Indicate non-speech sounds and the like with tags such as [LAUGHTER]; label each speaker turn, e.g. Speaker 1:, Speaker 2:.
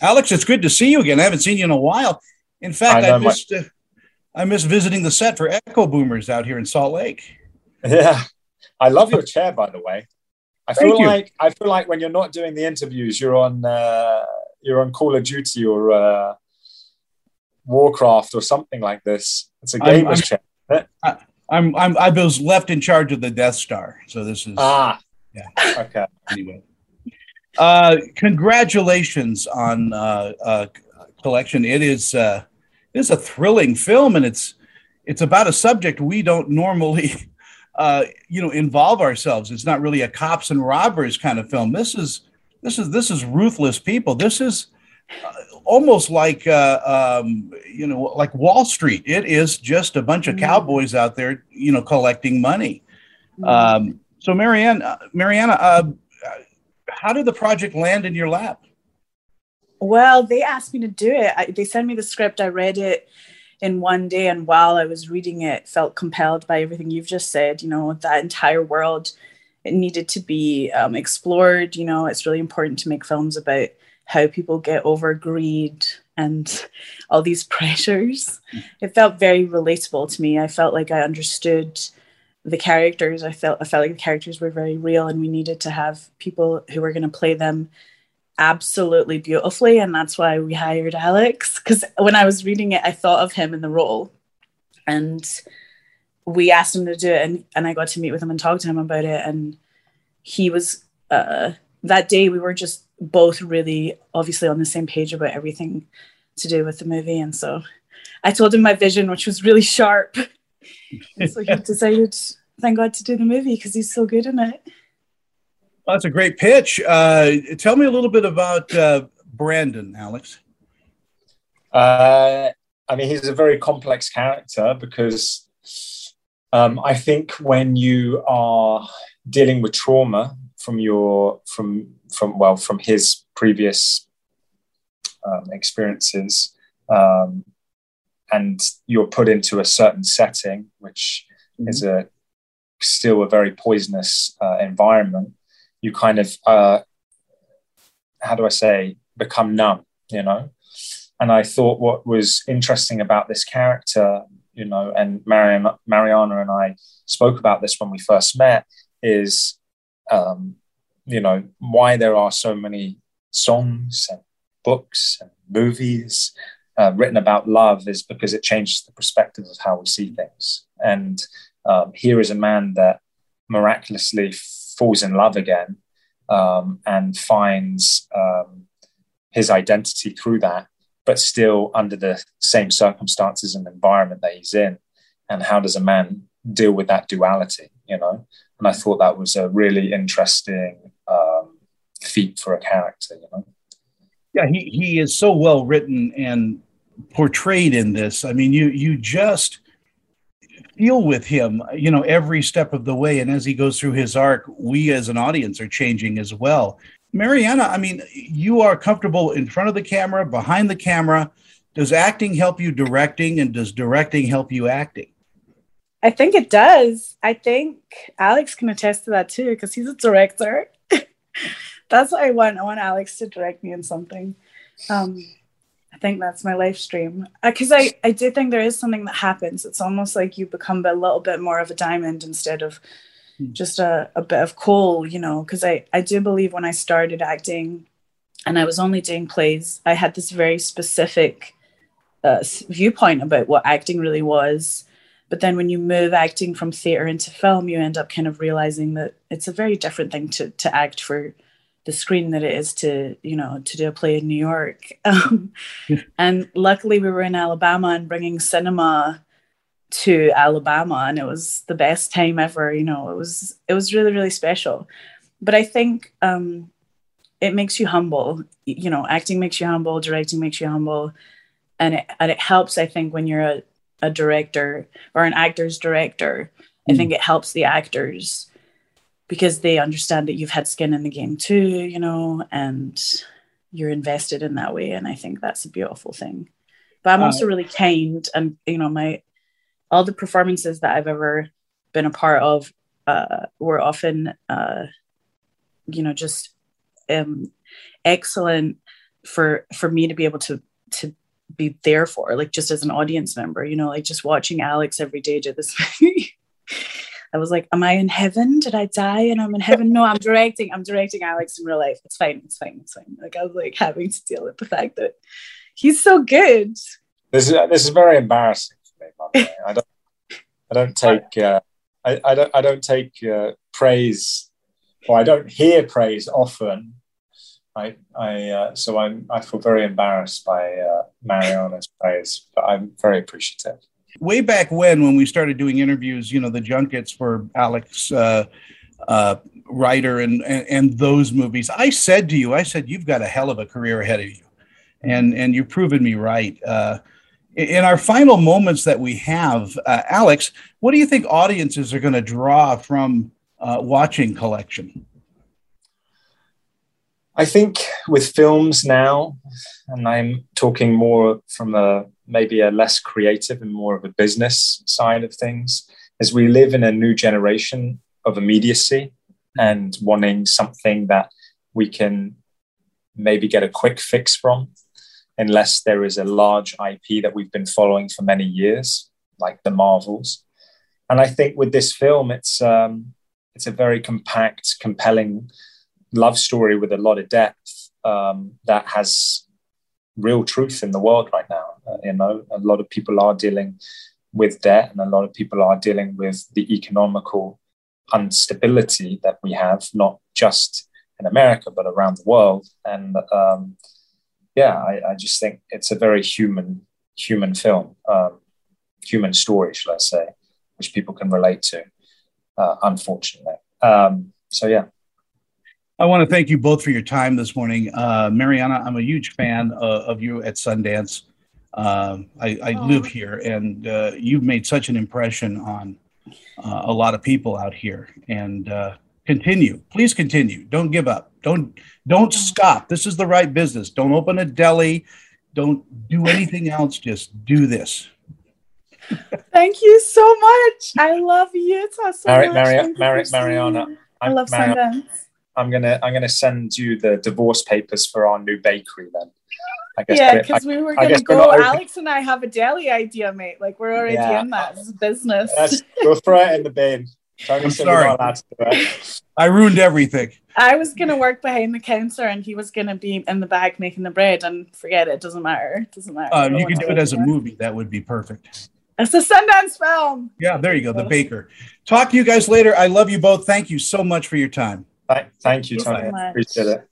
Speaker 1: Alex, it's good to see you again. I haven't seen you in a while. In fact, I, I missed uh, I missed visiting the set for Echo Boomers out here in Salt Lake.
Speaker 2: Yeah, I love your chair, by the way. I Thank feel you. like I feel like when you're not doing the interviews, you're on uh, you're on Call of Duty or uh, Warcraft or something like this. It's a gamer's chair.
Speaker 1: I, I'm, I'm I was left in charge of the Death Star, so this is
Speaker 2: ah yeah okay
Speaker 1: anyway. Uh, congratulations on uh, uh, collection. It is uh, it is a thrilling film, and it's it's about a subject we don't normally [LAUGHS] uh, you know involve ourselves. It's not really a cops and robbers kind of film. This is this is this is ruthless people. This is uh, almost like uh, um, you know like Wall Street. It is just a bunch of mm-hmm. cowboys out there, you know, collecting money. Mm-hmm. Um, so, Marianne, uh, Marianna, uh, how did the project land in your lap?
Speaker 3: Well, they asked me to do it. I, they sent me the script. I read it in one day, and while I was reading it, felt compelled by everything you've just said. You know, that entire world it needed to be um, explored. You know, it's really important to make films about how people get over greed and [LAUGHS] all these [LAUGHS] pressures. It felt very relatable to me. I felt like I understood the characters. I felt I felt like the characters were very real, and we needed to have people who were going to play them absolutely beautifully, and that's why we hired Alex. Because when I was reading it, I thought of him in the role, and we asked him to do it, and, and I got to meet with him and talk to him about it, and he was uh, that day we were just both really obviously on the same page about everything to do with the movie, and so I told him my vision, which was really sharp. [LAUGHS] so he [LAUGHS] decided, thank God, to do the movie because he's so good in it.
Speaker 1: Well, that's a great pitch. Uh, tell me a little bit about uh, Brandon, Alex.
Speaker 2: Uh, I mean, he's a very complex character because um, I think when you are dealing with trauma from your from from well from his previous um, experiences, um, and you're put into a certain setting, which mm-hmm. is a still a very poisonous uh, environment, you kind of uh, how do I say become numb, you know. And I thought what was interesting about this character, you know, and Marianna, Marianna and I spoke about this when we first met, is um, you know why there are so many songs and books and movies uh, written about love is because it changes the perspective of how we see things. And um, here is a man that miraculously falls in love again um, and finds um, his identity through that, but still under the same circumstances and environment that he's in. And how does a man deal with that duality? You know, and I thought that was a really interesting um, feat for a character. You know.
Speaker 1: Yeah, he, he is so well written and portrayed in this. I mean, you you just feel with him, you know, every step of the way. And as he goes through his arc, we as an audience are changing as well. Marianna, I mean, you are comfortable in front of the camera, behind the camera. Does acting help you directing, and does directing help you acting?
Speaker 3: I think it does. I think Alex can attest to that too, because he's a director. [LAUGHS] That's what I want. I want Alex to direct me in something. Um, I think that's my life stream. Because uh, I, I do think there is something that happens. It's almost like you become a little bit more of a diamond instead of hmm. just a, a bit of coal, you know. Because I, I do believe when I started acting and I was only doing plays, I had this very specific uh, viewpoint about what acting really was. But then when you move acting from theater into film, you end up kind of realizing that it's a very different thing to, to act for the screen that it is to you know to do a play in New York. [LAUGHS] Um, and luckily, we were in Alabama and bringing cinema to Alabama, and it was the best time ever. You know, it was it was really really special. But I think um, it makes you humble. You know, acting makes you humble, directing makes you humble, and it and it helps. I think when you're a, a director or an actor's director, mm. I think it helps the actors because they understand that you've had skin in the game too, you know, and you're invested in that way. And I think that's a beautiful thing. But I'm also really kind, and you know, my all the performances that I've ever been a part of uh, were often, uh, you know, just um, excellent for for me to be able to to be there for like just as an audience member you know like just watching alex every day do this [LAUGHS] i was like am i in heaven? Did i die and i'm in heaven? No i'm directing i'm directing alex in real life. It's fine it's fine it's fine. Like i was like having to deal with the fact that he's so good.
Speaker 2: This is this is very embarrassing for me i don't i don't take uh, I, I don't i don't take uh, praise or i don't hear praise often. I, I uh, so I'm, I feel very embarrassed by uh, Marianna's praise, but I'm very appreciative.
Speaker 1: Way back when, when we started doing interviews, you know, the junkets for Alex uh, uh, and, and, and those movies, I said to you, I said, you've got a hell of a career ahead of you, and and you've proven me right. Uh, in our final moments that we have, uh, Alex, what do you think audiences are going to draw from uh, watching Collection?
Speaker 2: I think with films now, and I'm talking more from a maybe a less creative and more of a business side of things, as we live in a new generation of immediacy and wanting something that we can maybe get a quick fix from, unless there is a large IP that we've been following for many years, like the Marvels. And I think with this film, it's um, it's a very compact, compelling love story with a lot of depth um, that has real truth in the world right now. Uh, you know, a lot of people are dealing with debt, and a lot of people are dealing with the economical instability that we have, not just in America but around the world. And um, yeah, I, I, just think it's a very human human film, um, human story, shall I say, which people can relate to. Uh, unfortunately, um, so yeah.
Speaker 1: I want to thank you both for your time this morning. Uh, Marianna, I'm a huge fan uh, of you at Sundance. Uh, I, I live here, and uh, you've made such an impression on uh, a lot of people out here. And uh, continue, please continue. Don't give up. Don't don't stop. This is the right business. Don't open a deli. Don't do [LAUGHS] anything else. Just do this.
Speaker 3: Thank you so much. I love Utah so
Speaker 2: Mari-
Speaker 3: much.
Speaker 2: Mari- Mari- Marianna,
Speaker 3: I love Sundance.
Speaker 2: I'm gonna I'm gonna send you the divorce papers for our new bakery then.
Speaker 3: I guess yeah, because we were gonna go. Alex and I have a deli idea, mate. Like we're already yeah. in that business.
Speaker 2: Yes, go [LAUGHS] throw it in the bin.
Speaker 1: I'm sorry. I ruined everything.
Speaker 3: I was gonna work behind the counter, and he was gonna be in the back making the bread. And forget it, it doesn't matter. It doesn't matter.
Speaker 1: Uh, you can do it as a movie. That would be perfect.
Speaker 3: It's a Sundance film.
Speaker 1: Yeah, there you go. The baker. Talk to you guys later. I love you both. Thank you so much for your time.
Speaker 2: Thank, thank you, Tony. So Appreciate it.